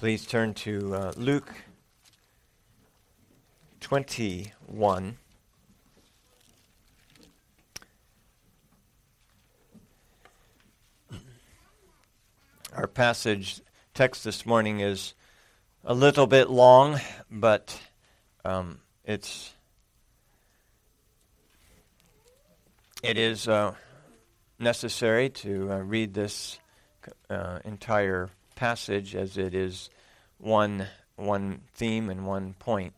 Please turn to uh, Luke 21. Our passage text this morning is a little bit long, but um, it's it is uh, necessary to uh, read this uh, entire passage as it is one, one theme and one point.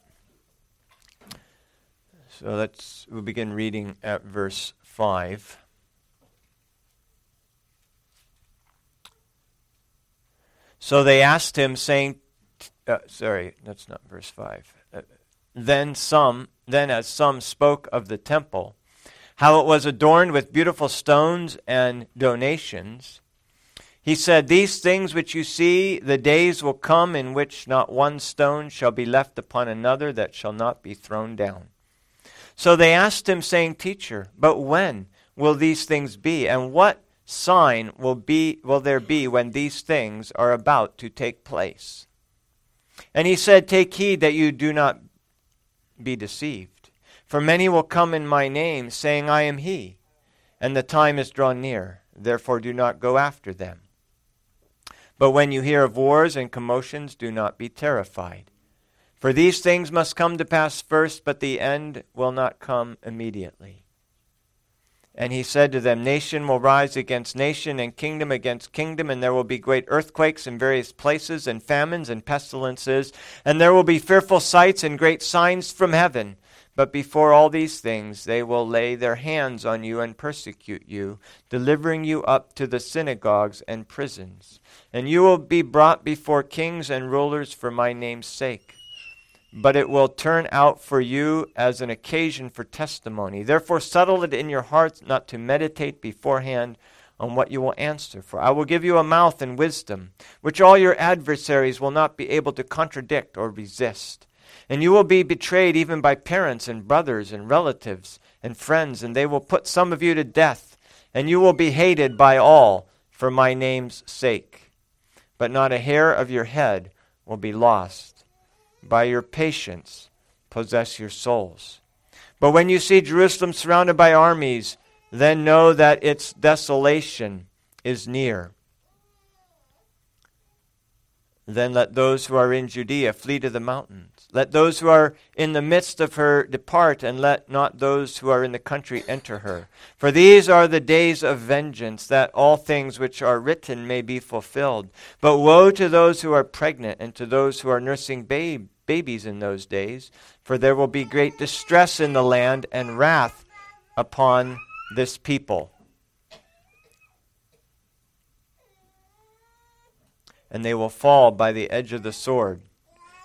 So let's we'll begin reading at verse 5. So they asked him, saying, uh, sorry, that's not verse 5. Uh, then some, then as some spoke of the temple, how it was adorned with beautiful stones and donations, he said, These things which you see, the days will come in which not one stone shall be left upon another that shall not be thrown down. So they asked him, saying, Teacher, but when will these things be? And what sign will, be, will there be when these things are about to take place? And he said, Take heed that you do not be deceived. For many will come in my name, saying, I am he, and the time is drawn near. Therefore do not go after them. But when you hear of wars and commotions, do not be terrified. For these things must come to pass first, but the end will not come immediately. And he said to them, Nation will rise against nation, and kingdom against kingdom, and there will be great earthquakes in various places, and famines and pestilences, and there will be fearful sights and great signs from heaven. But before all these things, they will lay their hands on you and persecute you, delivering you up to the synagogues and prisons. And you will be brought before kings and rulers for my name's sake. But it will turn out for you as an occasion for testimony. Therefore, settle it in your hearts not to meditate beforehand on what you will answer. For I will give you a mouth and wisdom, which all your adversaries will not be able to contradict or resist. And you will be betrayed even by parents and brothers and relatives and friends, and they will put some of you to death, and you will be hated by all for my name's sake. But not a hair of your head will be lost. By your patience, possess your souls. But when you see Jerusalem surrounded by armies, then know that its desolation is near. Then let those who are in Judea flee to the mountains. Let those who are in the midst of her depart, and let not those who are in the country enter her. For these are the days of vengeance, that all things which are written may be fulfilled. But woe to those who are pregnant, and to those who are nursing babe, babies in those days, for there will be great distress in the land, and wrath upon this people. And they will fall by the edge of the sword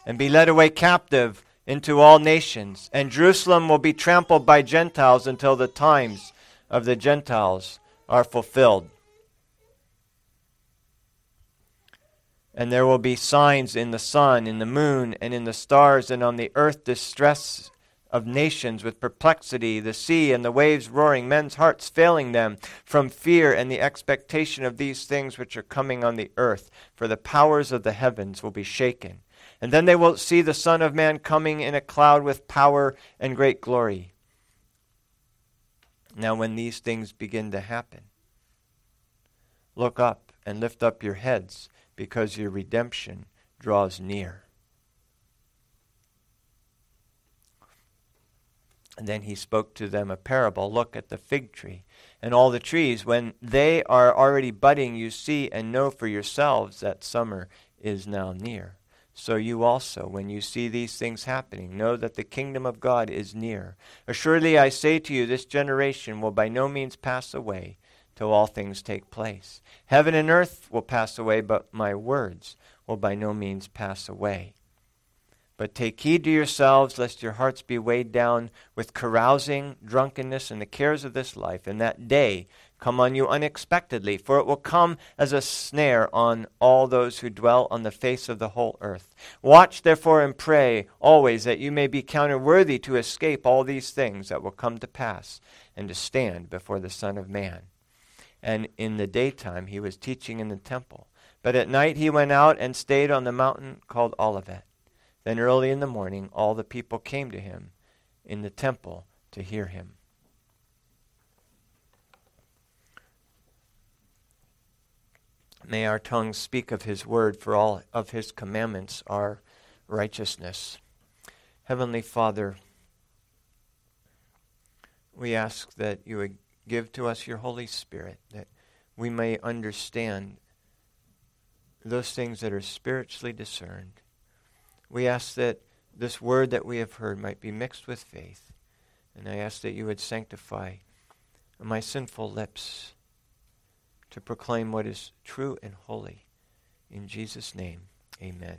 and be led away captive into all nations. And Jerusalem will be trampled by Gentiles until the times of the Gentiles are fulfilled. And there will be signs in the sun, in the moon, and in the stars, and on the earth distress of nations with perplexity, the sea and the waves roaring, men's hearts failing them from fear and the expectation of these things which are coming on the earth. For the powers of the heavens will be shaken. And then they will see the Son of Man coming in a cloud with power and great glory. Now, when these things begin to happen, look up and lift up your heads because your redemption draws near. And then he spoke to them a parable Look at the fig tree and all the trees. When they are already budding, you see and know for yourselves that summer is now near. So you also, when you see these things happening, know that the kingdom of God is near. Assuredly, I say to you, this generation will by no means pass away till all things take place. Heaven and earth will pass away, but my words will by no means pass away. But take heed to yourselves, lest your hearts be weighed down with carousing, drunkenness, and the cares of this life, and that day come on you unexpectedly, for it will come as a snare on all those who dwell on the face of the whole earth. Watch therefore and pray always that you may be counted worthy to escape all these things that will come to pass and to stand before the Son of Man. And in the daytime he was teaching in the temple But at night he went out and stayed on the mountain called Olivet. Then early in the morning all the people came to him in the temple to hear him. May our tongues speak of his word, for all of his commandments are righteousness. Heavenly Father, we ask that you would give to us your Holy Spirit, that we may understand those things that are spiritually discerned. We ask that this word that we have heard might be mixed with faith. And I ask that you would sanctify my sinful lips to proclaim what is true and holy. In Jesus' name, amen.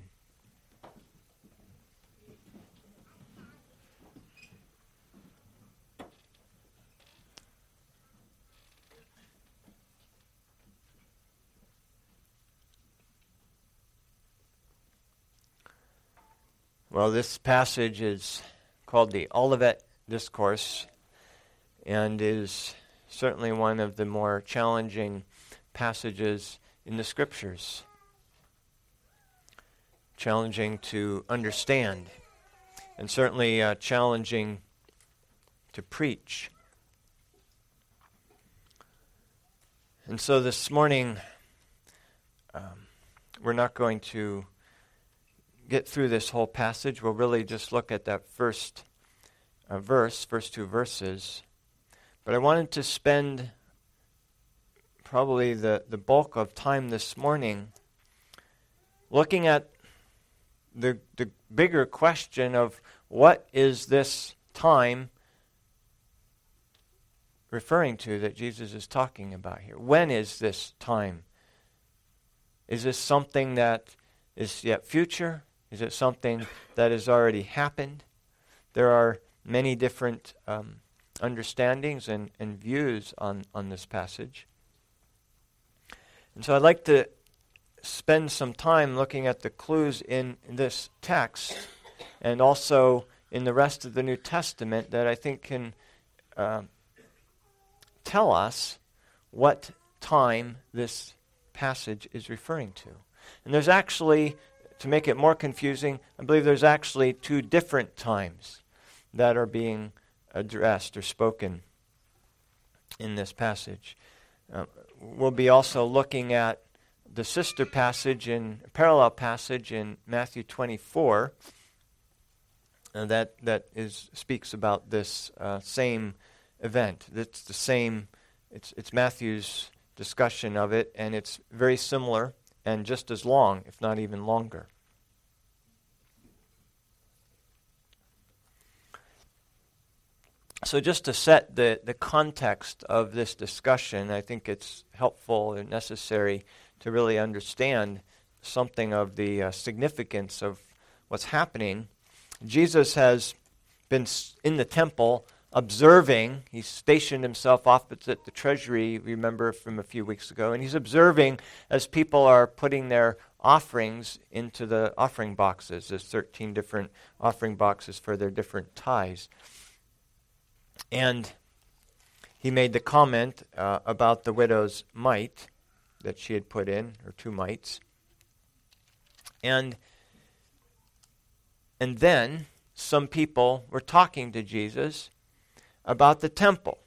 Well, this passage is called the Olivet Discourse and is certainly one of the more challenging passages in the Scriptures. Challenging to understand, and certainly uh, challenging to preach. And so this morning, um, we're not going to get through this whole passage. We'll really just look at that first uh, verse, first two verses. But I wanted to spend probably the, the bulk of time this morning looking at the, the bigger question of what is this time referring to that Jesus is talking about here? When is this time? Is this something that is yet future? Is it something that has already happened? There are many different um, understandings and, and views on, on this passage. And so I'd like to spend some time looking at the clues in this text and also in the rest of the New Testament that I think can uh, tell us what time this passage is referring to. And there's actually to make it more confusing, I believe there's actually two different times that are being addressed or spoken in this passage. Uh, we'll be also looking at the sister passage in parallel passage in Matthew 24 uh, that that is speaks about this uh, same event. It's the same. It's it's Matthew's discussion of it, and it's very similar and just as long, if not even longer. So, just to set the, the context of this discussion, I think it's helpful and necessary to really understand something of the uh, significance of what's happening. Jesus has been in the temple observing. He's stationed himself opposite the treasury, remember from a few weeks ago, and he's observing as people are putting their offerings into the offering boxes. There's 13 different offering boxes for their different tithes. And he made the comment uh, about the widow's mite that she had put in, or two mites. And, and then some people were talking to Jesus about the temple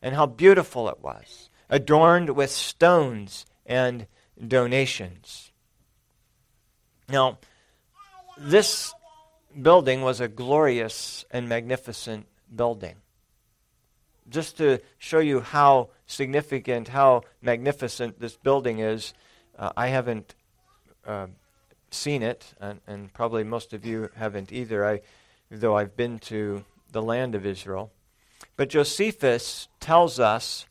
and how beautiful it was, adorned with stones and donations. Now, this building was a glorious and magnificent building. Just to show you how significant, how magnificent this building is, uh, I haven't uh, seen it, and, and, probably most of you haven't either, I, though I've been to the land of Israel. But Josephus tells us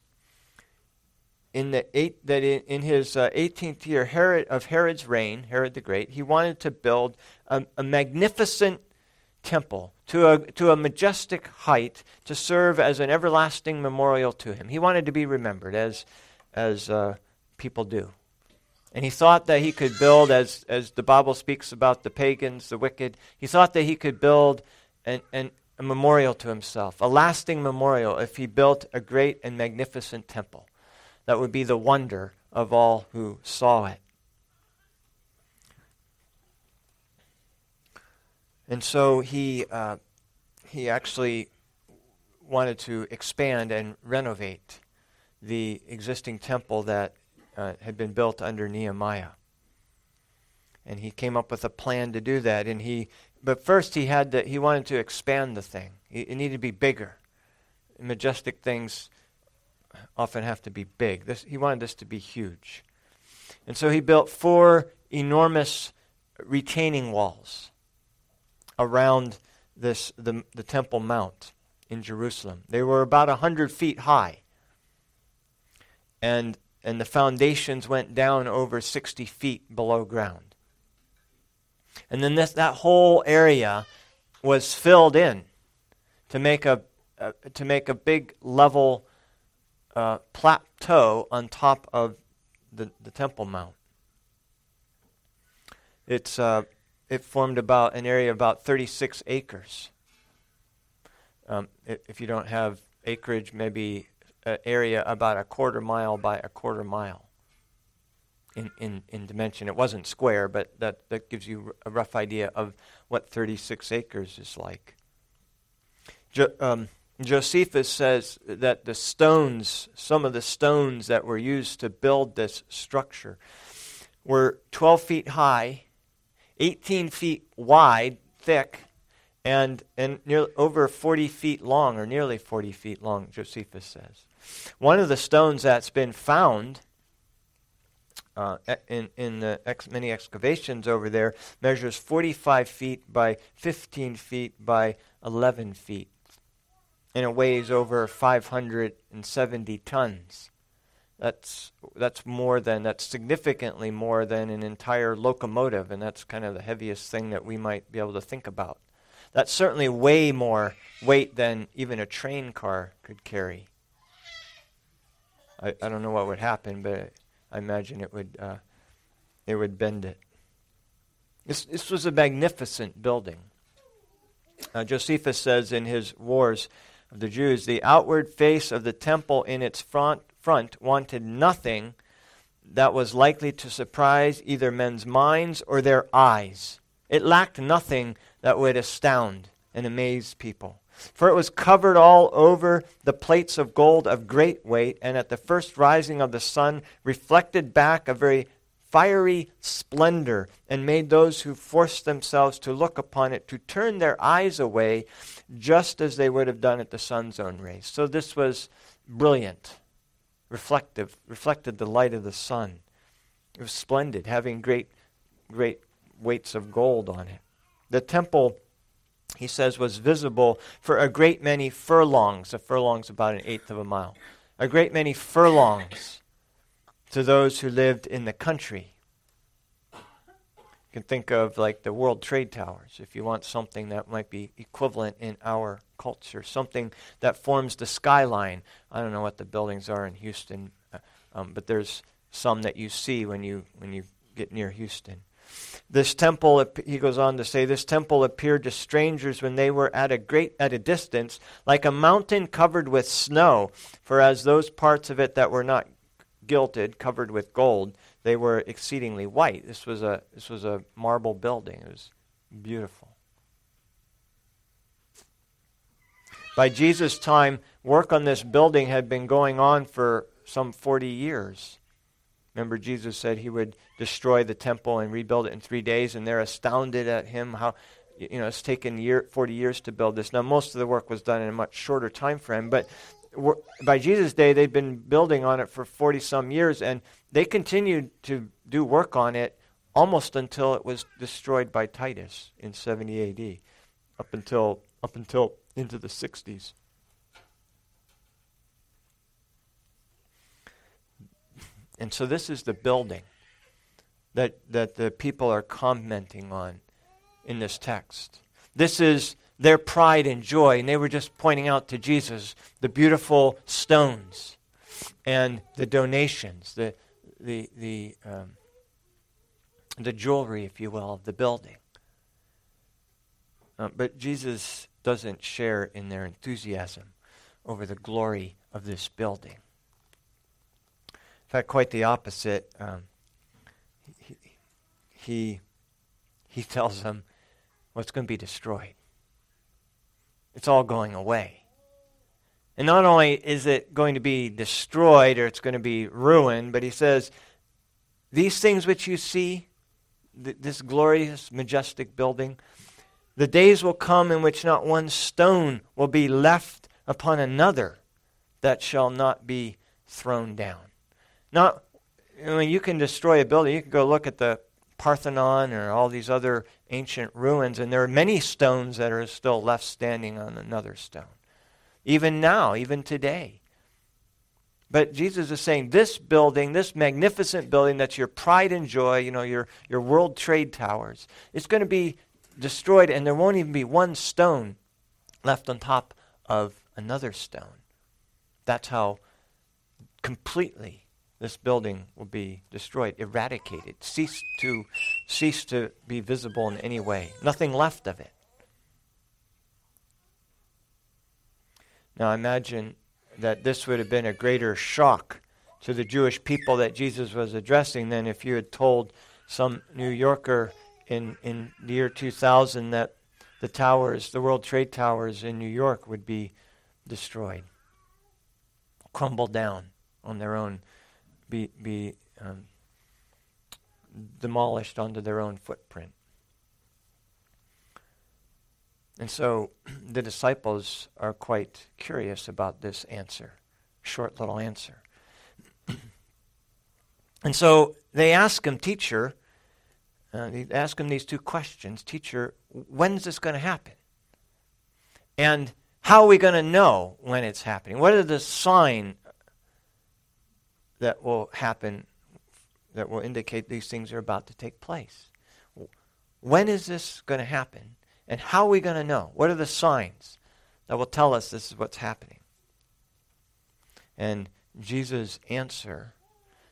in the eight, that in, in his uh, 18th year Herod, of Herod's reign, Herod the Great, he wanted to build a, a magnificent temple to a, to a majestic height to serve as an everlasting memorial to him. He wanted to be remembered as, as uh, people do. And he thought that he could build, as, as the Bible speaks about the pagans, the wicked, he thought that he could build an, an, a memorial to himself, a lasting memorial, if he built a great and magnificent temple that would be the wonder of all who saw it. And so he, uh, he actually wanted to expand and renovate the existing temple that uh, had been built under Nehemiah. And he came up with a plan to do that. And he, but first he had to, he wanted to expand the thing. It, it needed to be bigger. Majestic things often have to be big. This, he wanted this to be huge. And so he built four enormous retaining walls around this, the, the Temple Mount in Jerusalem. They were about 100 feet high. And, and the foundations went down over 60 feet below ground. And then this, that whole area was filled in to make a, to make a big level uh, plateau on top of the, the Temple Mount. It's, uh, it formed about an area of about 36 acres. Um, if you don't have acreage, maybe an area about a quarter mile by a quarter mile in, in, in dimension. It wasn't square, but that, that gives you a rough idea of what 36 acres is like. Jo, um, Josephus says that the stones, some of the stones that were used to build this structure, were 12 feet high, 18 feet wide, thick, and, and near, over 40 feet long, or nearly 40 feet long, Josephus says. One of the stones that's been found uh, in, in the ex- many excavations over there measures 45 feet by 15 feet by 11 feet and it weighs over 570 tons. That's that's more than that's significantly more than an entire locomotive, and that's kind of the heaviest thing that we might be able to think about. That's certainly way more weight than even a train car could carry. I, I don't know what would happen, but I imagine it would uh, it would bend it. This this was a magnificent building. Uh, Josephus says in his Wars of the Jews, the outward face of the temple in its front, front wanted nothing that was likely to surprise either men's minds or their eyes. It lacked nothing that would astound and amaze people. For it was covered all over the plates of gold of great weight, and at the first rising of the sun reflected back a very fiery splendor, and made those who forced themselves to look upon it to turn their eyes away just as they would have done at the sun's own rays. So this was brilliant, reflective, reflected the light of the sun. It was splendid, having great, great weights of gold on it. The temple, he says, was visible for a great many furlongs. A furlong's about an eighth of a mile. A great many furlongs to those who lived in the country can think of like the World Trade Towers, if you want something that might be equivalent in our culture, something that forms the skyline. I don't know what the buildings are in Houston, uh, um, but there's some that you see when you when you get near Houston. This temple, he goes on to say, this temple appeared to strangers when they were at a great at a distance, like a mountain covered with snow. For as those parts of it that were not gilded, covered with gold, they were exceedingly white. This was a, this was a marble building. It was beautiful. By Jesus' time, work on this building had been going on for some 40 years. Remember, Jesus said he would destroy the temple and rebuild it in three days, and they're astounded at him how you know it's taken year, 40 years to build this. Now, most of the work was done in a much shorter time frame, but by Jesus' day, they'd been building on it for 40 some years, and they continued to do work on it almost until it was destroyed by Titus in 70 AD, up until, up until into the 60s. And so this is the building that, that the people are commenting on in this text. This is their pride and joy, and they were just pointing out to Jesus the beautiful stones and the donations, the, the, the, um, the jewelry, if you will, of the building. Uh, but Jesus doesn't share in their enthusiasm over the glory of this building. In fact, quite the opposite. Um, he, he, he tells them, well, it's going to be destroyed. It's all going away. And not only is it going to be destroyed or it's going to be ruined, but he says, These things which you see, th- this glorious, majestic building, the days will come in which not one stone will be left upon another that shall not be thrown down. Not, I mean, you can destroy a building. You can go look at the Parthenon or all these other ancient ruins, and there are many stones that are still left standing on another stone. Even now, even today. But Jesus is saying this building, this magnificent building that's your pride and joy, you know, your, your World Trade Towers, it's going to be destroyed, and there won't even be one stone left on top of another stone. That's how completely this building will be destroyed, eradicated, cease to cease to be visible in any way. Nothing left of it. Now imagine that this would have been a greater shock to the Jewish people that Jesus was addressing than if you had told some New Yorker in, in the year 2000 that the towers, the World Trade Towers in New York, would be destroyed, crumble down on their own, be, be um, demolished onto their own footprint. And so the disciples are quite curious about this answer, short little answer. and so they ask him, Teacher, uh, they ask him these two questions Teacher, when's this going to happen? And how are we going to know when it's happening? What are the sign that will happen that will indicate these things are about to take place? When is this going to happen? And how are we going to know? What are the signs that will tell us this is what's happening? And Jesus' answer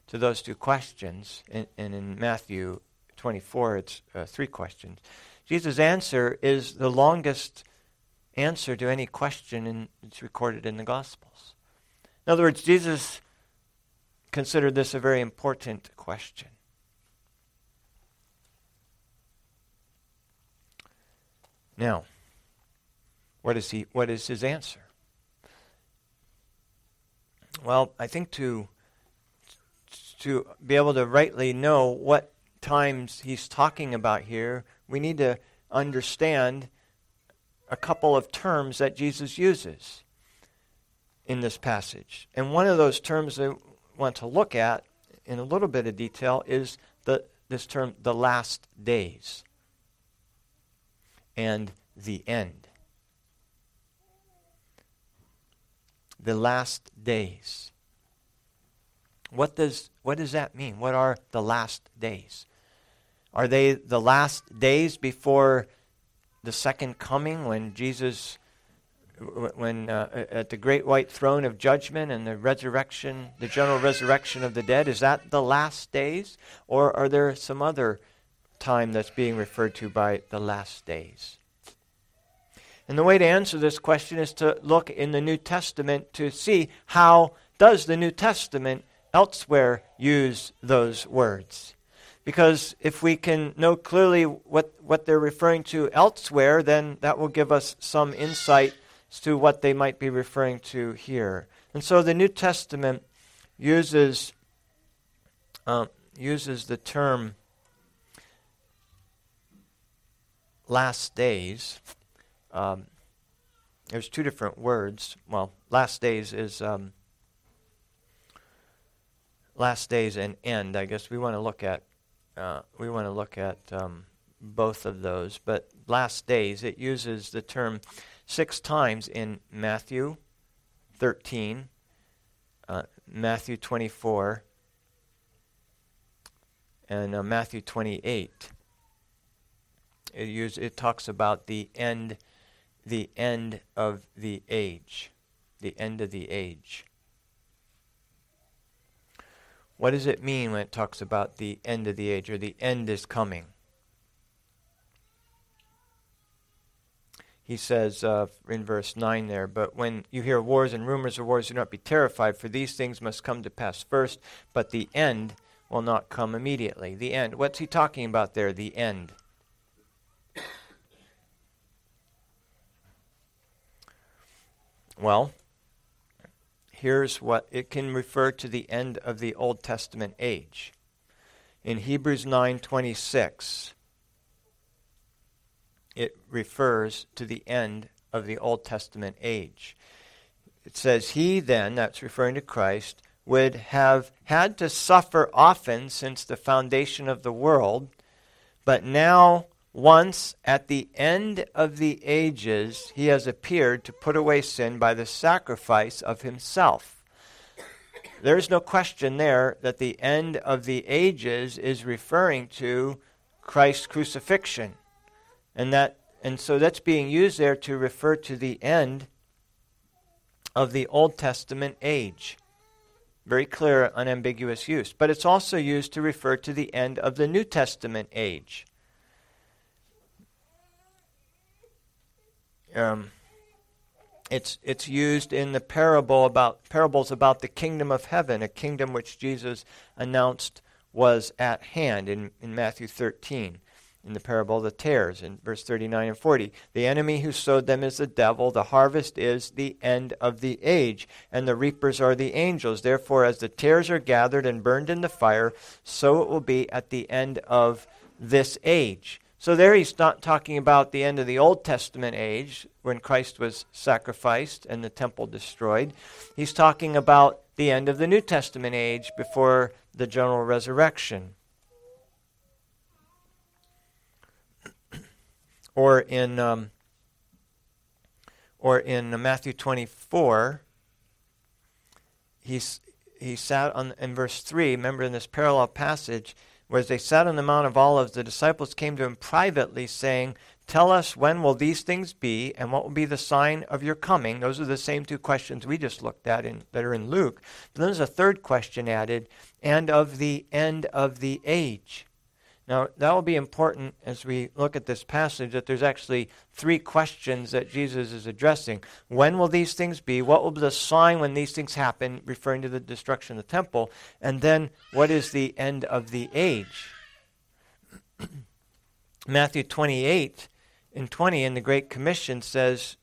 to those two questions, and, in Matthew 24, it's uh, three questions. Jesus' answer is the longest answer to any question it's recorded in the Gospels. In other words, Jesus considered this a very important question. Now, what is, he, what is his answer? Well, I think to, to be able to rightly know what times he's talking about here, we need to understand a couple of terms that Jesus uses in this passage. And one of those terms I want to look at in a little bit of detail is the, this term, the last days and the end. The last days. What does, what does that mean? What are the last days? Are they the last days before the second coming when Jesus, when uh, at the great white throne of judgment and the resurrection, the general resurrection of the dead? Is that the last days? Or are there some other time that's being referred to by the last days? And the way to answer this question is to look in the New Testament to see how does the New Testament elsewhere use those words. Because if we can know clearly what, what they're referring to elsewhere, then that will give us some insight as to what they might be referring to here. And so the New Testament uses, uh, uses the term last days. Um, there's two different words. Well, last days is um, last days and end. I guess we want to look at uh, we want to look at um, both of those. But last days, it uses the term six times in Matthew 13, uh, Matthew 24, and uh, Matthew 28. It, use, it talks about the end, the end of the age, the end of the age. What does it mean when it talks about the end of the age or the end is coming? He says uh, in verse 9 there, but when you hear wars and rumors of wars, do not be terrified, for these things must come to pass first, but the end will not come immediately. The end. What's he talking about there? The end. Well, here's what it can refer to the end of the Old Testament age. In Hebrews 9:26, it refers to the end of the Old Testament age. It says, He then, that's referring to Christ, would have had to suffer often since the foundation of the world, but now, once at the end of the ages, he has appeared to put away sin by the sacrifice of himself. There's no question there that the end of the ages is referring to Christ's crucifixion. And that and so that's being used there to refer to the end of the Old Testament age. Very clear, unambiguous use. But it's also used to refer to the end of the New Testament age. Um, it's, it's used in the parable about parables about the kingdom of heaven, a kingdom which Jesus announced was at hand in, in Matthew 13 in the parable of the tares in verse 39 and 40. The enemy who sowed them is the devil. The harvest is the end of the age, and the reapers are the angels. Therefore, as the tares are gathered and burned in the fire, so it will be at the end of this age. So there he's not talking about the end of the Old Testament age when Christ was sacrificed and the temple destroyed. He's talking about the end of the New Testament age before the general resurrection. or in um, or in Matthew 24, he's, he sat on in verse 3. Remember in this parallel passage, where they sat on the Mount of Olives, the disciples came to him privately, saying, Tell us when will these things be, and what will be the sign of your coming? Those are the same two questions we just looked at in, that are in Luke. But then there's a third question added, and of the end of the age. Now, that will be important as we look at this passage that there's actually three questions that Jesus is addressing. When will these things be? What will be the sign when these things happen, referring to the destruction of the temple? And then, what is the end of the age? Matthew 28 and 20 in the Great Commission says,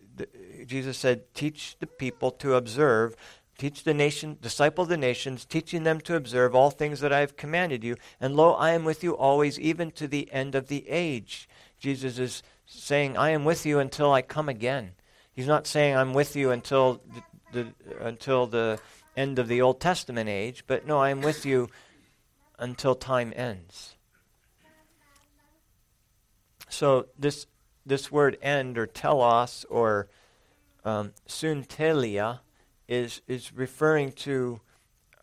Jesus said, Teach the people to observe Teach the nation, disciple the nations, teaching them to observe all things that I have commanded you. And lo, I am with you always, even to the end of the age. Jesus is saying, I am with you until I come again. He's not saying I'm with you until the, the until the end of the Old Testament age, but no, I am with you until time ends. So this this word end or telos or um, sunteleia is, is referring to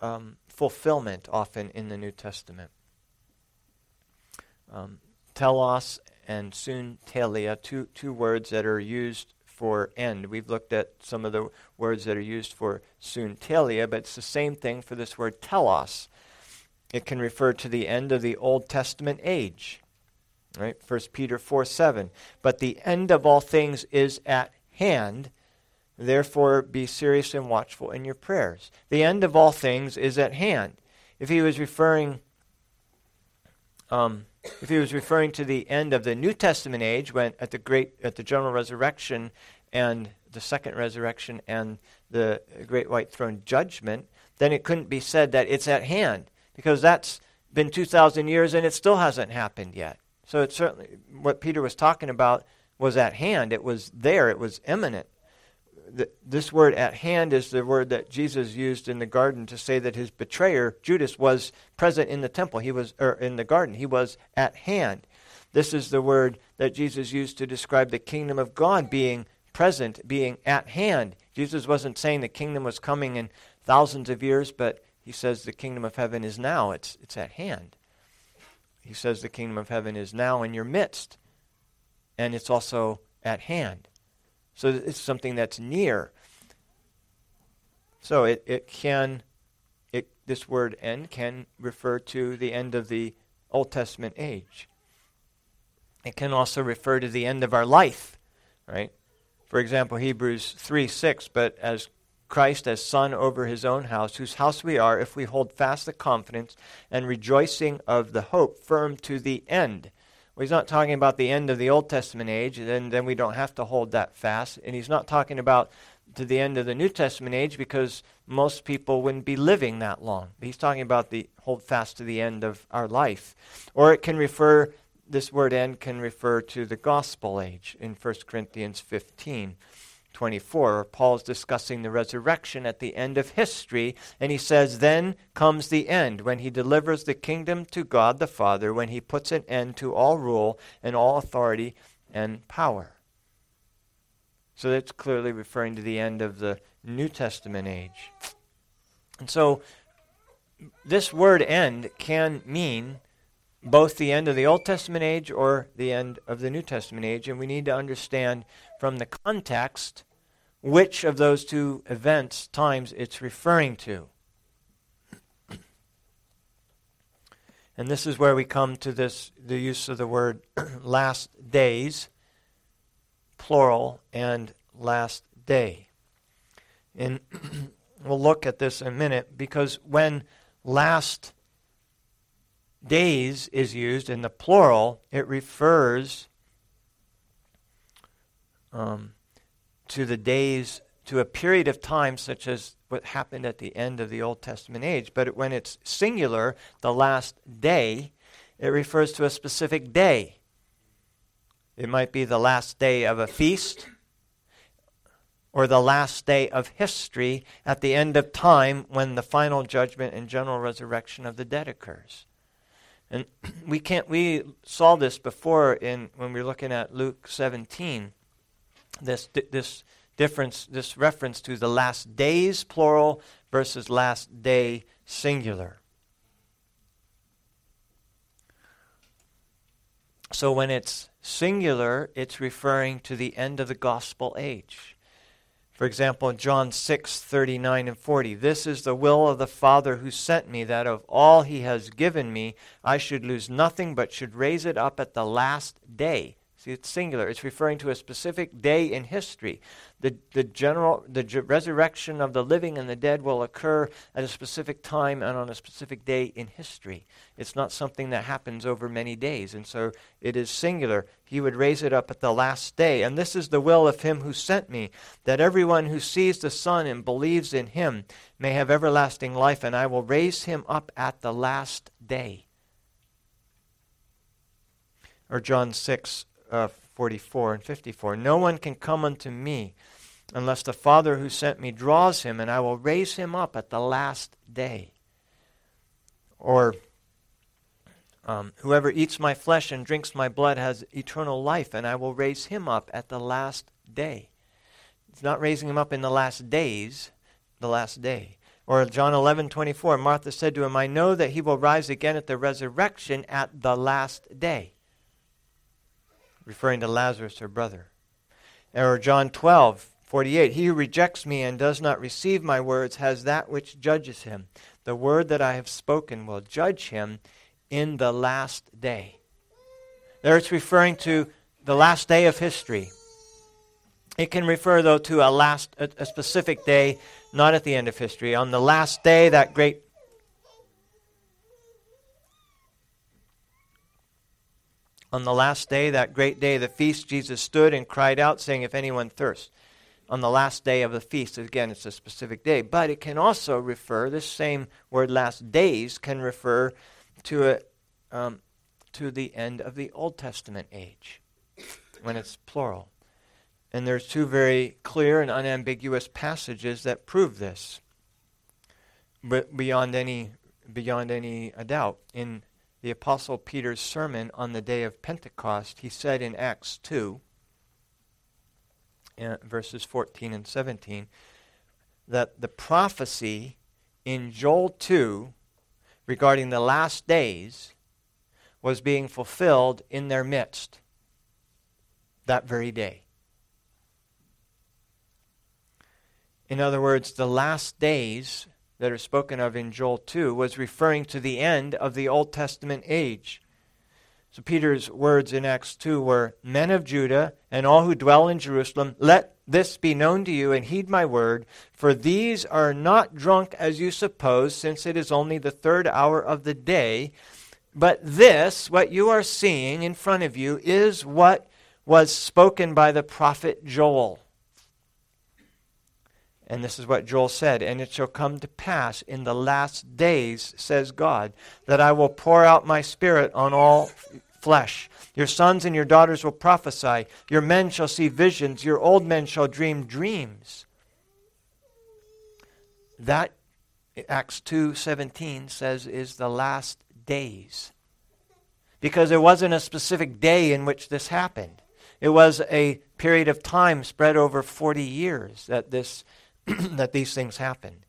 um, fulfillment often in the New Testament. Um, telos and sunteleia, two, two words that are used for end. We've looked at some of the words that are used for sunteleia, but it's the same thing for this word telos. It can refer to the end of the Old Testament age. Right? 1 Peter 4 7. But the end of all things is at hand. Therefore, be serious and watchful in your prayers. The end of all things is at hand. If he was referring, um, if he was referring to the end of the New Testament age, when at the great, at the general resurrection and the second resurrection and the great white throne judgment, then it couldn't be said that it's at hand because that's been 2,000 years and it still hasn't happened yet. So it's certainly what Peter was talking about was at hand. It was there. It was imminent this word at hand is the word that Jesus used in the garden to say that his betrayer, Judas, was present in the temple. He was or in the garden. He was at hand. This is the word that Jesus used to describe the kingdom of God being present, being at hand. Jesus wasn't saying the kingdom was coming in thousands of years, but he says the kingdom of heaven is now. It's, it's at hand. He says the kingdom of heaven is now in your midst, and it's also at hand. So it's something that's near. So it, it can, it, this word end can refer to the end of the Old Testament age. It can also refer to the end of our life, right? For example, Hebrews 3 6, but as Christ as son over his own house, whose house we are, if we hold fast the confidence and rejoicing of the hope firm to the end. Well, he's not talking about the end of the Old Testament age, then, then we don't have to hold that fast. And he's not talking about to the end of the New Testament age because most people wouldn't be living that long. He's talking about the hold fast to the end of our life. Or it can refer, this word end can refer to the gospel age in 1 Corinthians 15. 24, Paul's discussing the resurrection at the end of history, and he says, Then comes the end, when he delivers the kingdom to God the Father, when he puts an end to all rule and all authority and power. So that's clearly referring to the end of the New Testament age. And so this word end can mean both the end of the Old Testament age or the end of the New Testament age, and we need to understand from the context which of those two events, times, it's referring to. And this is where we come to this the use of the word last days, plural, and last day. And we'll look at this in a minute because when last days is used in the plural, it refers um, to the days, to a period of time such as what happened at the end of the Old Testament age. But when it's singular, the last day, it refers to a specific day. It might be the last day of a feast or the last day of history at the end of time when the final judgment and general resurrection of the dead occurs. And we can't we saw this before in when we were looking at Luke 17 this this difference this reference to the last days plural versus last day singular. So when it's singular, it's referring to the end of the gospel age. For example, John 6, 39 and 40, this is the will of the Father who sent me, that of all he has given me, I should lose nothing but should raise it up at the last day. See, it's singular. It's referring to a specific day in history. The, the general, the resurrection of the living and the dead will occur at a specific time and on a specific day in history. It's not something that happens over many days, and so it is singular. He would raise it up at the last day. And this is the will of him who sent me, that everyone who sees the Son and believes in him may have everlasting life, and I will raise him up at the last day. Or John 6, uh, 44 and 54. No one can come unto me unless the Father who sent me draws him, and I will raise him up at the last day. Or, um, whoever eats my flesh and drinks my blood has eternal life, and I will raise him up at the last day. It's not raising him up in the last days, the last day. Or John 11, 24, Martha said to him, I know that he will rise again at the resurrection at the last day referring to Lazarus, her brother. Or John 12, 48. He who rejects me and does not receive my words has that which judges him. The word that I have spoken will judge him in the last day. There it's referring to the last day of history. It can refer, though, to a last, a, a specific day, not at the end of history. On the last day, that great On the last day, that great day of the feast, Jesus stood and cried out, saying, If anyone thirsts. On the last day of the feast, again, it's a specific day. But it can also refer, this same word last days can refer to, a, um, to the end of the Old Testament age, when it's plural. And there's two very clear and unambiguous passages that prove this, beyond any, beyond any doubt. In the Apostle Peter's sermon on the day of Pentecost, he said in Acts 2, uh, verses 14 and 17, that the prophecy in Joel 2 regarding the last days was being fulfilled in their midst that very day. In other words, the last days that are spoken of in Joel 2 was referring to the end of the Old Testament age. So Peter's words in Acts 2 were Men of Judea and all who dwell in Jerusalem, let this be known to you and heed my word, for these are not drunk as you suppose, since it is only the third hour of the day. But this, what you are seeing in front of you, is what was spoken by the prophet Joel. And this is what Joel said, and it shall come to pass in the last days, says God, that I will pour out my spirit on all flesh. Your sons and your daughters will prophesy. Your men shall see visions. Your old men shall dream dreams. That Acts 2:17 says is the last days. Because there wasn't a specific day in which this happened. It was a period of time spread over 40 years that this that these things happened.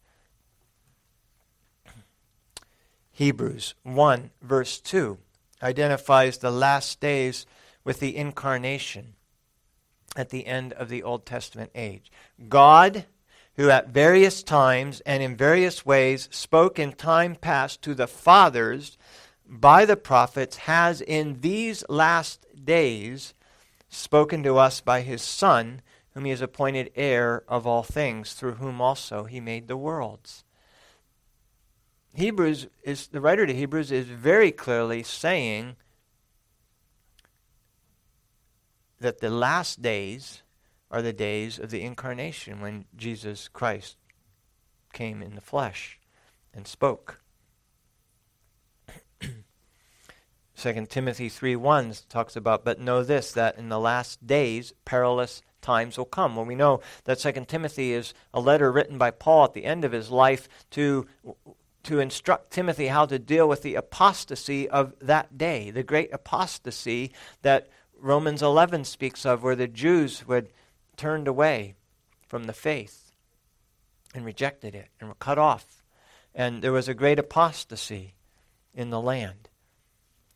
Hebrews 1 verse 2 identifies the last days with the incarnation at the end of the Old Testament age. God who at various times and in various ways spoke in time past to the fathers by the prophets, has in these last days spoken to us by his Son, whom he has appointed heir of all things, through whom also he made the worlds. Hebrews is the writer to Hebrews is very clearly saying that the last days are the days of the incarnation when Jesus Christ came in the flesh and spoke. 2 Timothy 3 1 talks about, but know this, that in the last days perilous times will come. When we know that 2 Timothy is a letter written by Paul at the end of his life to, to instruct Timothy how to deal with the apostasy of that day, the great apostasy that Romans 11 speaks of, where the Jews would turned away from the faith and rejected it and were cut off. And there was a great apostasy in the land.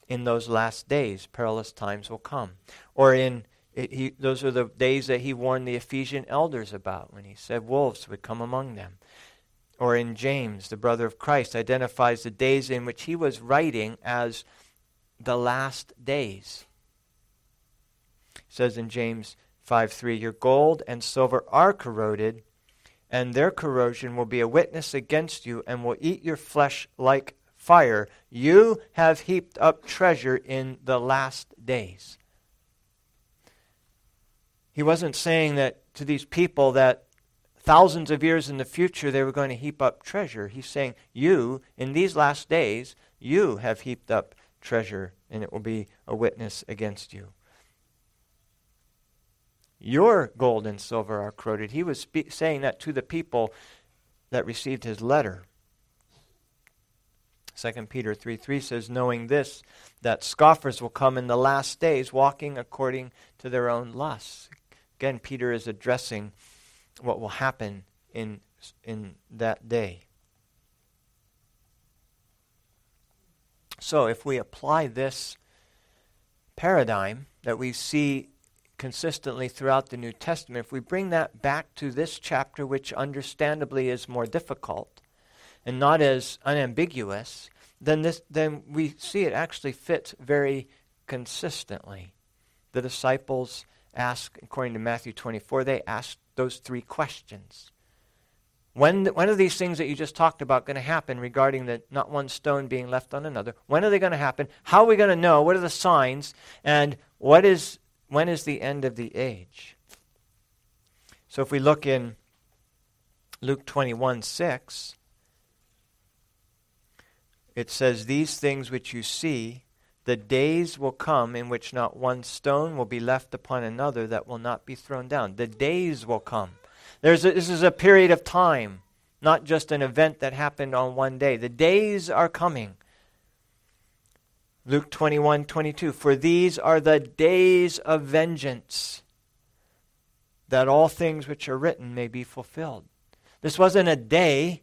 In those last days, perilous times will come. Or in it, he, those are the days that he warned the Ephesian elders about when he said wolves would come among them. Or in James, the brother of Christ, identifies the days in which he was writing as the last days. He says in James 5 3 Your gold and silver are corroded, and their corrosion will be a witness against you and will eat your flesh like fire. You have heaped up treasure in the last days. He wasn't saying that to these people that thousands of years in the future they were going to heap up treasure. He's saying, You, in these last days, you have heaped up treasure, and it will be a witness against you. Your gold and silver are corroded. He was spe- saying that to the people that received his letter. 2 Peter 3 3 says, Knowing this, that scoffers will come in the last days, walking according to their own lusts. Again, Peter is addressing what will happen in, in that day. So, if we apply this paradigm that we see consistently throughout the New Testament, if we bring that back to this chapter, which understandably is more difficult and not as unambiguous, then, this, then we see it actually fits very consistently. The disciples ask, according to Matthew 24, they ask those three questions. When, when are these things that you just talked about going to happen regarding the not one stone being left on another? When are they going to happen? How are we going to know? What are the signs? And what is when is the end of the age? So if we look in Luke 21 6, it says, These things which you see, the days will come in which not one stone will be left upon another that will not be thrown down. The days will come. There's a, this is a period of time, not just an event that happened on one day. The days are coming Luke 21 22. For these are the days of vengeance, that all things which are written may be fulfilled. This wasn't a day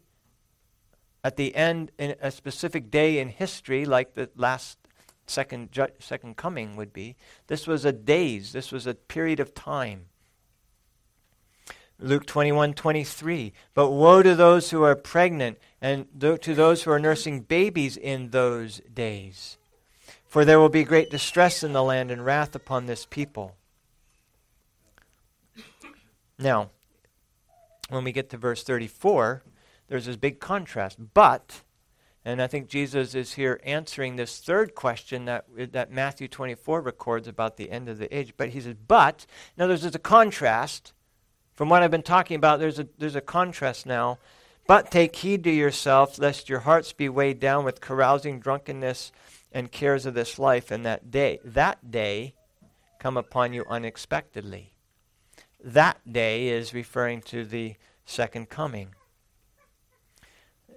at the end, a specific day in history, like the last second, ju- second coming would be. This was a days, this was a period of time. Luke 21 23. But woe to those who are pregnant and to those who are nursing babies in those days. For there will be great distress in the land and wrath upon this people. Now, when we get to verse 34, there's this big contrast. But, and I think Jesus is here answering this third question that, that Matthew 24 records about the end of the age. But he says, but, in now there's a contrast From what I've been talking about, there's a, there's a contrast now. But take heed to yourself, lest your hearts be weighed down with carousing, drunkenness, and cares of this life, and that day, that day, come upon you unexpectedly. That day is referring to the second coming.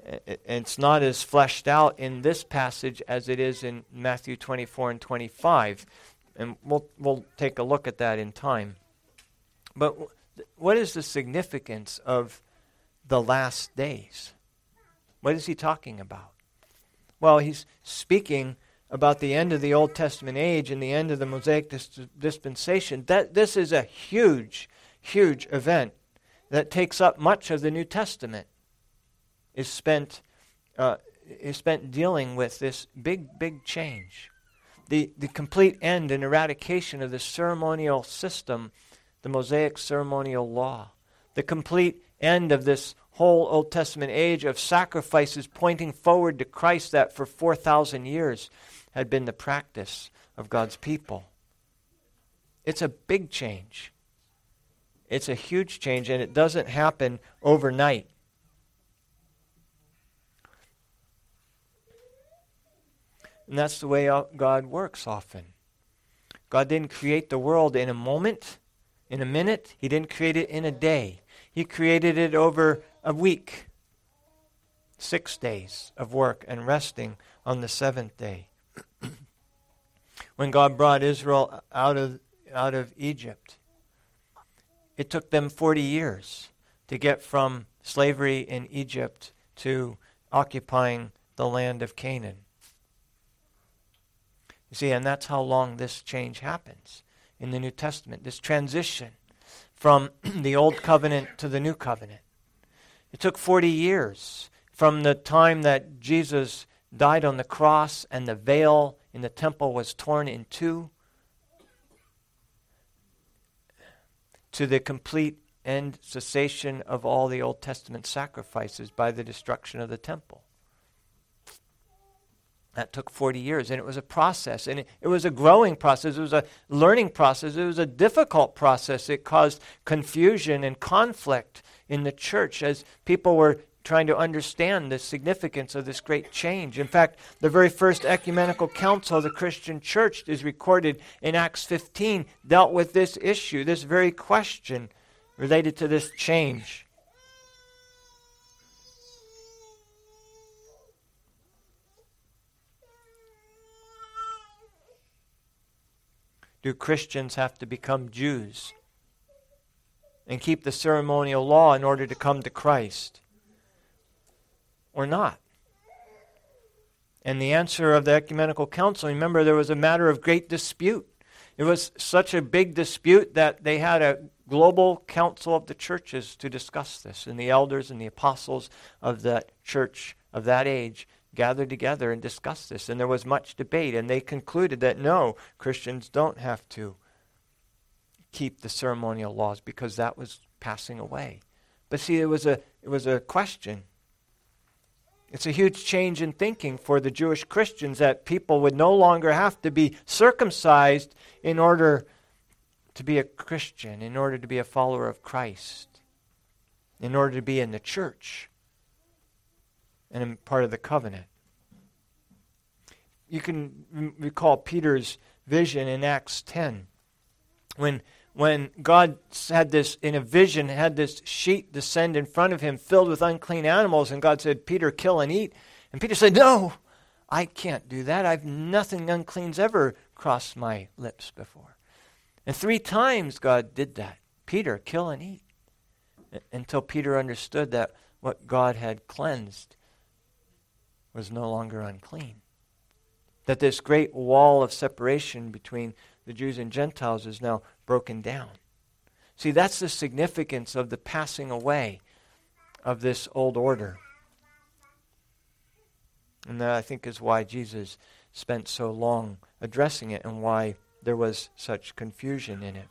It's not as fleshed out in this passage as it is in Matthew 24 and 25. And we'll, we'll take a look at that in time. But what is the significance of the last days? What is he talking about? Well, he's speaking about the end of the Old Testament age and the end of the Mosaic dis- dispensation. That this is a huge, huge event that takes up much of the New Testament. Is spent uh, is spent dealing with this big, big change, the the complete end and eradication of the ceremonial system, the Mosaic ceremonial law, the complete end of this whole Old Testament age of sacrifices pointing forward to Christ that for 4,000 years had been the practice of God's people. It's a big change. It's a huge change, and it doesn't happen overnight. And that's the way God works often. God didn't create the world in a moment, in a minute. He didn't create it in a day. He created it over a week, six days of work and resting on the seventh day when God brought Israel out of, out of Egypt. It took them 40 years to get from slavery in Egypt to occupying the land of Canaan. You see, and that's how long this change happens in the New Testament this transition from the Old Covenant to the New Covenant. It took 40 years from the time that Jesus died on the cross and the veil in the temple was torn in two to the complete end cessation of all the Old Testament sacrifices by the destruction of the temple. That took 40 years, and it was a process, and it, it, was a growing process. It was a learning process. It was a difficult process. It caused confusion and conflict in the church as people were trying to understand the significance of this great change. In fact, the very first ecumenical council of the Christian church is recorded in Acts 15, dealt with this issue, this very question related to this change. Do Christians have to become Jews and keep the ceremonial law in order to come to Christ? or not? And the answer of the Ecumenical Council, remember, there was a matter of great dispute. It was such a big dispute that they had a global council of the churches to discuss this. And the elders and the apostles of that church of that age gathered together and discussed this. And there was much debate. And they concluded that no, Christians don't have to keep the ceremonial laws because that was passing away. But see, it was a, it was a question it's a huge change in thinking for the Jewish Christians that people would no longer have to be circumcised in order to be a Christian, in order to be a follower of Christ, in order to be in the church and part of the covenant. You can recall Peter's vision in Acts 10 when when God had this, in a vision, had this sheet descend in front of him filled with unclean animals, and God said, Peter, kill and eat. And Peter said, No, I can't do that. I've nothing unclean's ever crossed my lips before. And three times God did that. Peter, kill and eat. Until Peter understood that what God had cleansed was no longer unclean. That this great wall of separation between the Jews and Gentiles is now broken down. See, that's the significance of the passing away of this old order. And that, I think, is why Jesus spent so long addressing it and why there was such confusion in it.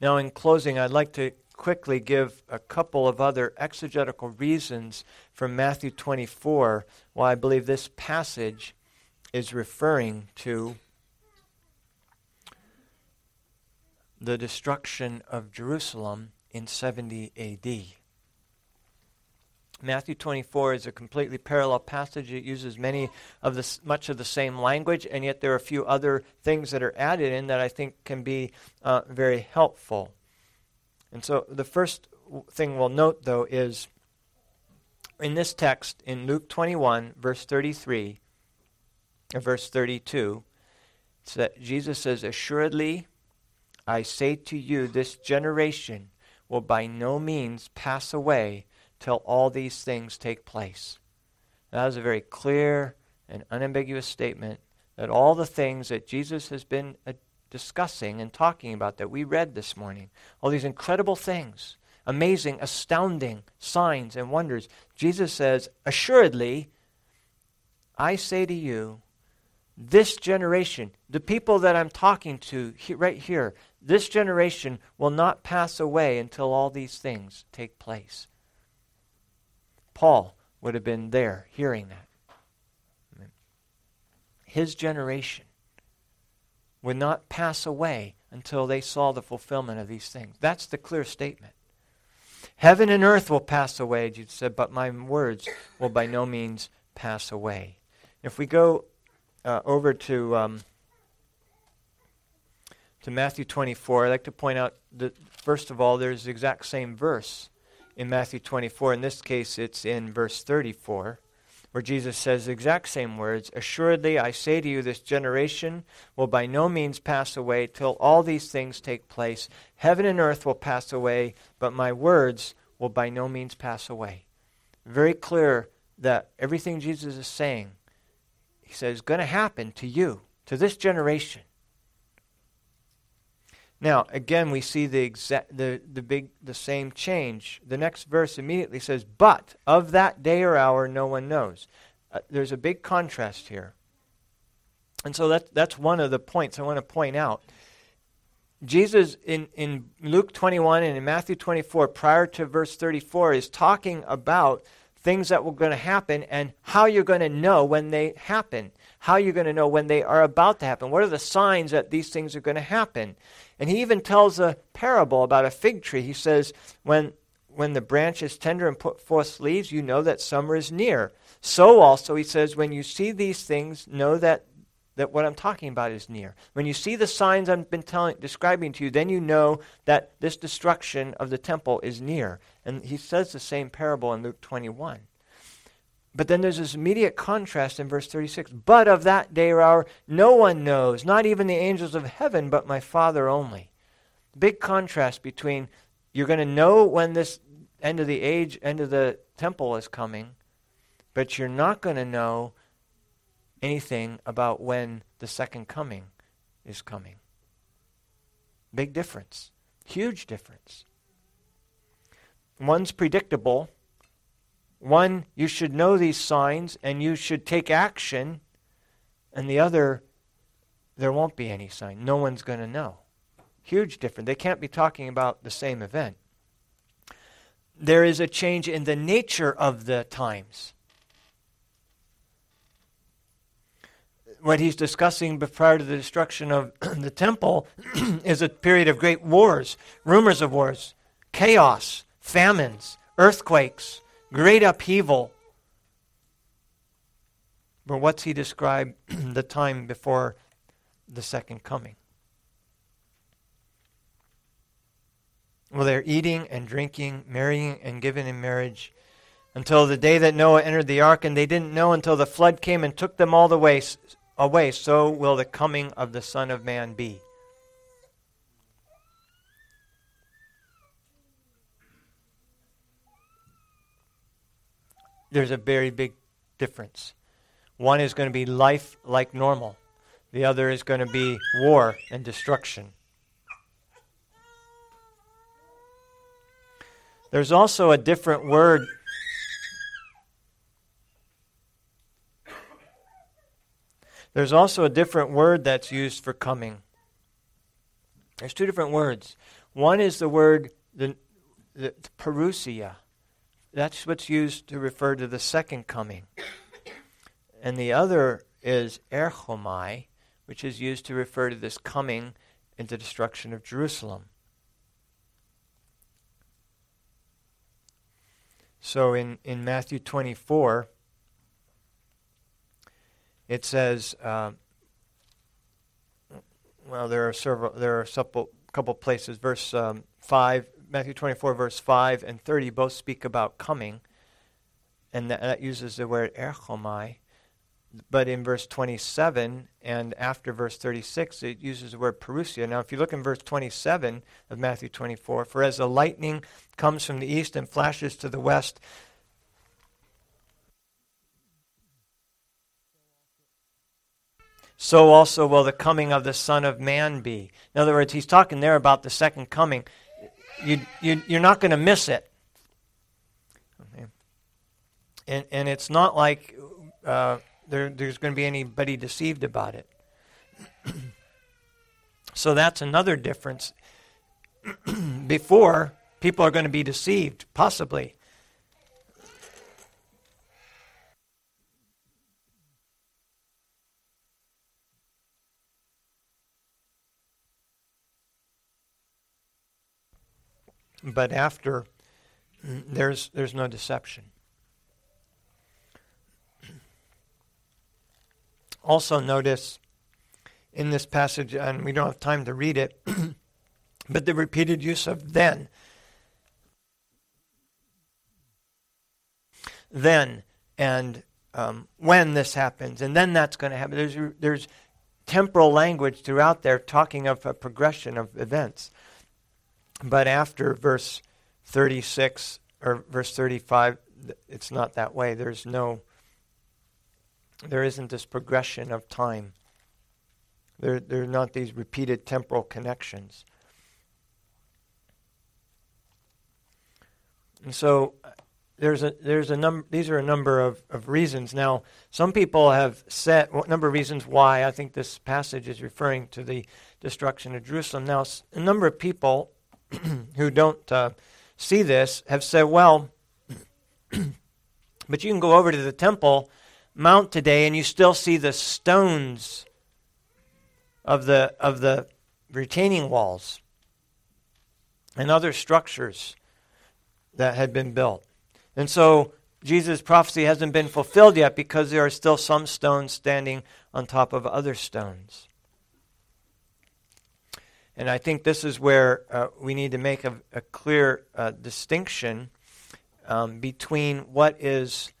Now, in closing, I'd like to quickly give a couple of other exegetical reasons from Matthew 24 why I believe this passage is referring to the destruction of Jerusalem in 70 AD. Matthew 24 is a completely parallel passage. It uses many of the, much of the same language, and yet there are a few other things that are added in that I think can be uh, very helpful. And so the first thing we'll note, though, is in this text in Luke 21, verse 33, or verse 32, it's that Jesus says, Assuredly, I say to you, this generation will by no means pass away till all these things take place. That is a very clear and unambiguous statement that all the things that Jesus has been uh, discussing and talking about that we read this morning, all these incredible things, amazing, astounding signs and wonders, Jesus says, Assuredly, I say to you, this generation, the people that I'm talking to he, right here, this generation will not pass away until all these things take place. Paul would have been there hearing that. His generation would not pass away until they saw the fulfillment of these things. That's the clear statement. Heaven and earth will pass away, Jesus said, but my words will by no means pass away. If we go uh, over to um, to Matthew 24, I'd like to point out that first of all, there's the exact same verse in Matthew 24. In this case, it's in verse 34, where Jesus says the exact same words Assuredly, I say to you, this generation will by no means pass away till all these things take place. Heaven and earth will pass away, but my words will by no means pass away. Very clear that everything Jesus is saying, he says, is going to happen to you, to this generation. Now, again, we see the exact, the, the big, the same change. The next verse immediately says, "But of that day or hour, no one knows." Uh, there's a big contrast here, and so that that's one of the points I want to point out. Jesus in, in Luke 21 and in Matthew 24, prior to verse 34, is talking about things that were going to happen and how you're going to know when they happen. How you're going to know when they are about to happen. What are the signs that these things are going to happen? And he even tells a parable about a fig tree. He says, when, when the branch is tender and put forth leaves, you know that summer is near. So also, he says, when you see these things, know that, that what I'm talking about is near. When you see the signs I've been telling, describing to you, then you know that this destruction of the temple is near. And he says the same parable in Luke 21. But then there's this immediate contrast in verse 36. But of that day or hour, no one knows, not even the angels of heaven, but my Father only. Big contrast between you're going to know when this end of the age, end of the temple is coming, but you're not going to know anything about when the second coming is coming. Big difference. Huge difference. One's predictable one, you should know these signs and you should take action. And the other, there won't be any sign. No one's going to know. Huge difference. They can't be talking about the same event. There is a change in the nature of the times. What he's discussing prior to the destruction of the temple is a period of great wars, rumors of wars, chaos, famines, earthquakes, great upheaval. But what's he describe the time before the second coming? Well, they're eating and drinking, marrying and giving in marriage until the day that Noah entered the ark, and they didn't know until the flood came and took them all the way away. So will the coming of the Son of Man be. There's a very big difference. One is going to be life like normal, the other is going to be war and destruction. There's also a different word. There's also a different word that's used for coming. There's two different words. One is the word the, the parousia, that's what's used to refer to the second coming. And the other is erchomai, which is used to refer to this coming in the destruction of Jerusalem. So in, in Matthew 24, it says, uh, well, there are several, there are a couple places. Verse um, 5, Matthew 24, verse 5 and 30 both speak about coming, and that, that uses the word erchomai. But in verse 27 and after verse 36, it uses the word parousia. Now, if you look in verse 27 of Matthew 24, for as the lightning comes from the east and flashes to the west, so also will the coming of the Son of Man be. In other words, he's talking there about the second coming. You, you, you're not going to miss it. And, and it's not like. Uh, there, there's going to be anybody deceived about it. so that's another difference. Before, people are going to be deceived, possibly. But after, there's, there's no deception. Also, notice in this passage, and we don't have time to read it, but the repeated use of then. Then, and um, when this happens, and then that's going to happen. There's, there's temporal language throughout there talking of a progression of events. But after verse 36 or verse 35, it's not that way. There's no there isn't this progression of time. There, there are not these repeated temporal connections. And so uh, there's a there's a number these are a number of, of reasons. Now, some people have said a number of reasons why I think this passage is referring to the destruction of Jerusalem. Now, a number of people who don't uh, see this have said, well, but you can go over to the temple mount today and you still see the stones of the of the retaining walls and other structures that had been built. And so Jesus' prophecy hasn't been fulfilled yet because there are still some stones standing on top of other stones. And I think this is where uh, we need to make a, a clear uh, distinction um, between what is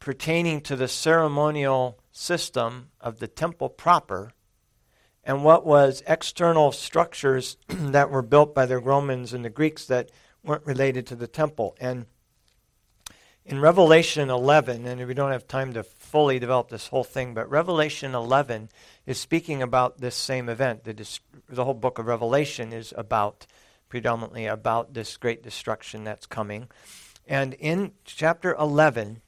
pertaining to the ceremonial system of the temple proper and what was external structures that were built by the Romans and the Greeks that weren't related to the temple. And in Revelation 11, and we don't have time to fully develop this whole thing, but Revelation 11 is speaking about this same event. The, the whole book of Revelation is about, predominantly about this great destruction that's coming. And in chapter 11,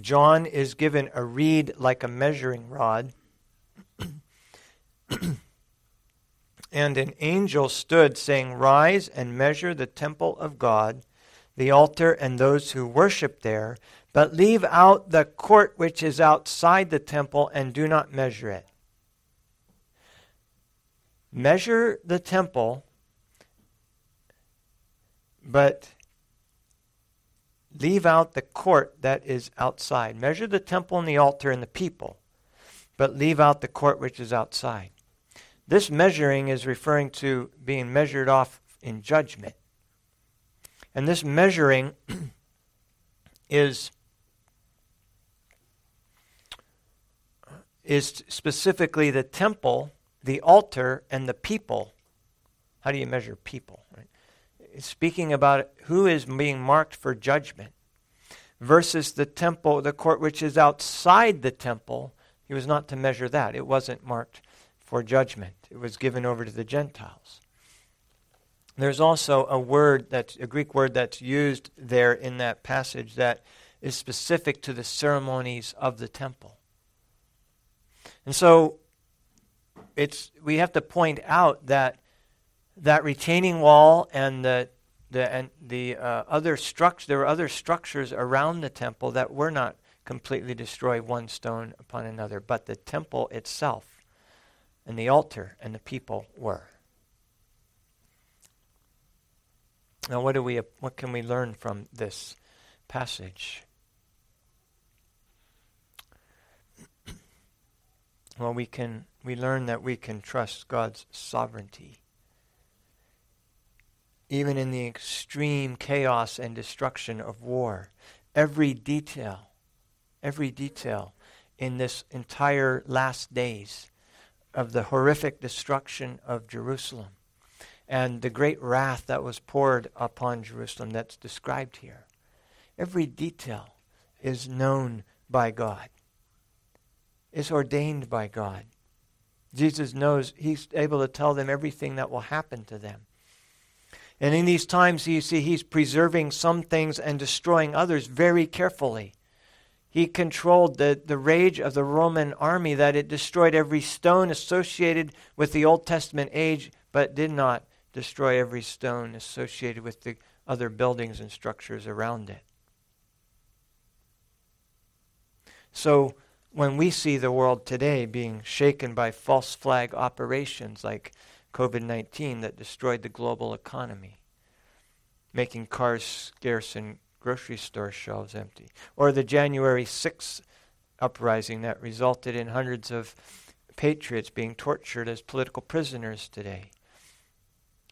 John is given a reed like a measuring rod. and an angel stood, saying, Rise and measure the temple of God, the altar, and those who worship there, but leave out the court which is outside the temple, and do not measure it. Measure the temple, but Leave out the court that is outside. Measure the temple and the altar and the people, but leave out the court which is outside. This measuring is referring to being measured off in judgment. And this measuring is is specifically the temple, the altar, and the people. How do you measure people? Right? speaking about who is being marked for judgment versus the temple, the court which is outside the temple. He was not to measure that. It wasn't marked for judgment. It was given over to the Gentiles. There's also a word that's a Greek word that's used there in that passage that is specific to the ceremonies of the temple. And so it's we have to point out that that retaining wall and the the and the uh, other structure there were other structures around the temple that were not completely destroyed one stone upon another but the temple itself and the altar and the people were. Now, what do we what can we learn from this passage? Well, we can we learn that we can trust God's sovereignty. Even in the extreme chaos and destruction of war, every detail, every detail in this entire last days of the horrific destruction of Jerusalem and the great wrath that was poured upon Jerusalem that's described here. Every detail is known by God, is ordained by God. Jesus knows, he's able to tell them everything that will happen to them. And in these times, you see, he's preserving some things and destroying others very carefully. He controlled the, the rage of the Roman army that it destroyed every stone associated with the Old Testament age, but did not destroy every stone associated with the other buildings and structures around it. So, when we see the world today being shaken by false flag operations like COVID 19 that destroyed the global economy, making cars scarce and grocery store shelves empty, or the January 6th uprising that resulted in hundreds of patriots being tortured as political prisoners today,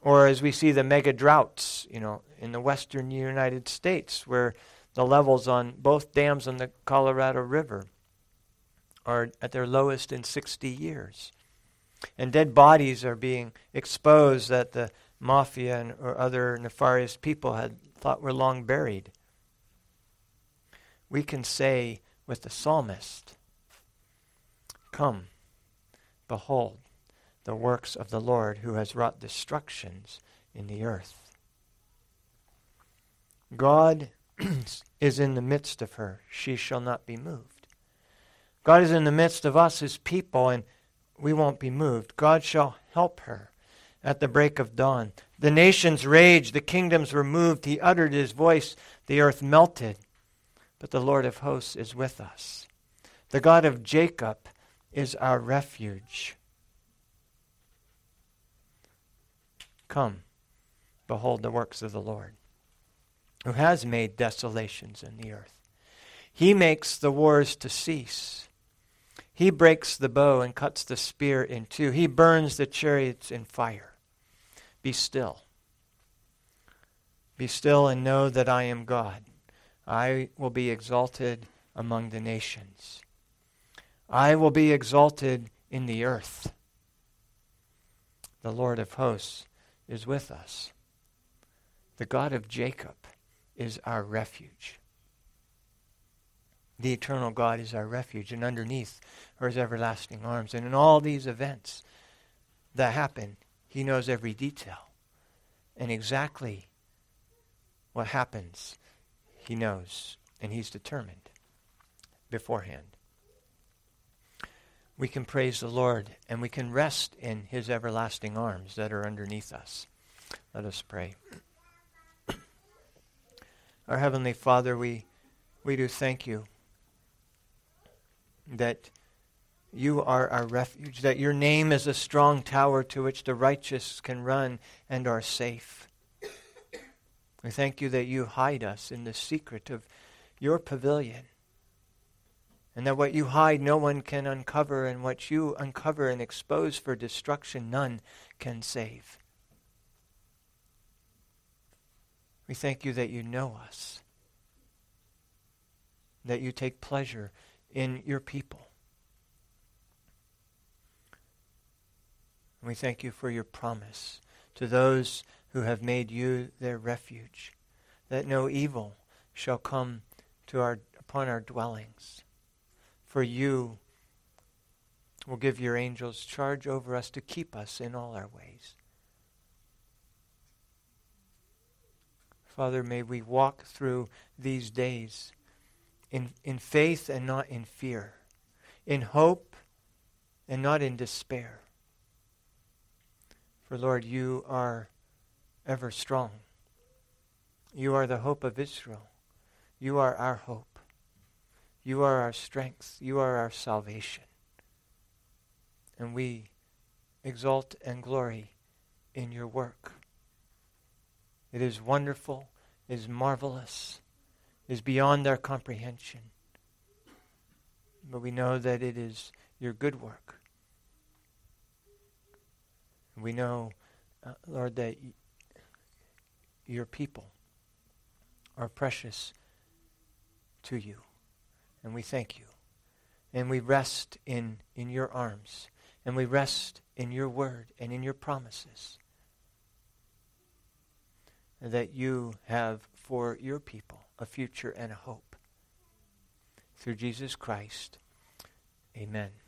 or as we see the mega droughts, you know, in the western United States, where the levels on both dams on the Colorado River are at their lowest in 60 years. And dead bodies are being exposed that the mafia and, or other nefarious people had thought were long buried. We can say with the psalmist, Come, behold the works of the Lord who has wrought destructions in the earth. God is in the midst of her, she shall not be moved. God is in the midst of us, his people, and we won't be moved. God shall help her at the break of dawn. The nations raged, the kingdoms were moved. He uttered his voice, the earth melted. But the Lord of hosts is with us. The God of Jacob is our refuge. Come, behold the works of the Lord, who has made desolations in the earth. He makes the wars to cease. He breaks the bow and cuts the spear in two. He burns the chariots in fire. Be still. Be still and know that I am God. I will be exalted among the nations. I will be exalted in the earth. The Lord of hosts is with us. The God of Jacob is our refuge. The eternal God is our refuge, and underneath are his everlasting arms. And in all these events that happen, he knows every detail and exactly what happens. He knows, and he's determined beforehand we can praise the Lord and we can rest in his everlasting arms that are underneath us. Let us pray. Our Heavenly Father, we, we do thank you that you are our refuge, that your name is a strong tower to which the righteous can run and are safe. We thank you that you hide us in the secret of your pavilion and that what you hide no one can uncover, and what you uncover and expose for destruction none can save. We thank you that you know us, that you take pleasure in your people. And we thank you for your promise to those who have made you their refuge, that no evil shall come to our, upon our dwellings for you will give your angels charge over us to keep us in all our ways. Father, may we walk through these days in, in faith and not in fear, in hope and not in despair. For, Lord, you are ever strong. You are the hope of Israel. You are our hope. You are our strength. You are our salvation. And we exalt and glory in your work. It is wonderful, is marvelous, is beyond our comprehension. But we know that it is your good work. We know, uh, Lord, that y- your people are precious to you. And we thank you. And we rest in, in your arms. And we rest in your word and in your promises that you have for your people a future and a hope. Through Jesus Christ, amen.